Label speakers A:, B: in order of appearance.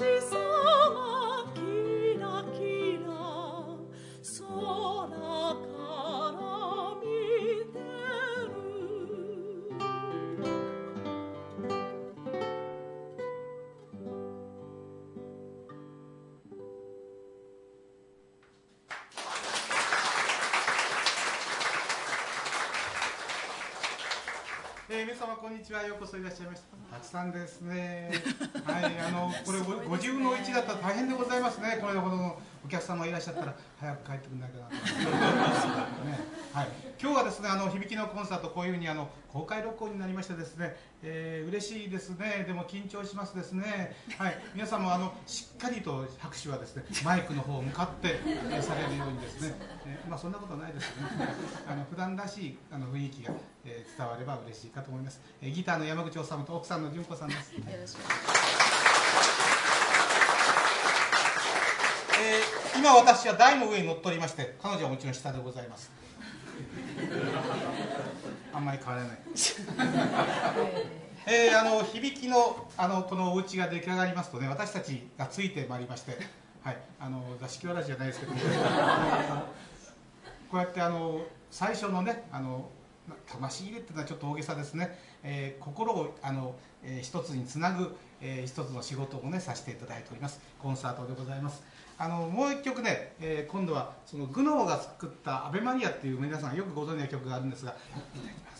A: she said. えー、皆様こんにちは。ようこそいらっしゃいました。たくさんですね。はいあのこれ50の1だったら大変でございますね。これほどのお客様いらっしゃったら早く帰ってくんないかなと、ね。はい、今日はですねあの響きのコンサートこういうふうにあの公開録音になりましてですね、えー、嬉しいですね。でも緊張しますですね。はい。皆さんもあのしっかりと拍手はですねマイクの方向かって、えー、されるようにですね、えー、まあそんなことないですね。あの普段らしいあの雰囲気が、えー、伝われば嬉しいかと思います、えー、ギターの山口治と奥さんの純子さんです。よろしくお願いします。えー、今私は台の上に乗っておりまして彼女はもちろん下でございますあんまり変わらない。えー、あの響きのあのこのお家が出来上がりますとね私たちがついてまいりましてはいあの座敷わらしじゃないですけども こうやってあの最初のねあの魂入れっていうのはちょっと大げさですね、えー、心をあの、えー、一つにつなぐ、えー、一つの仕事をねさせていただいております。コンサートでございますあのもう一曲ね、えー、今度はそのグノーが作った「アベマリア」っていう皆さんよくご存知の曲があるんですが。いただきます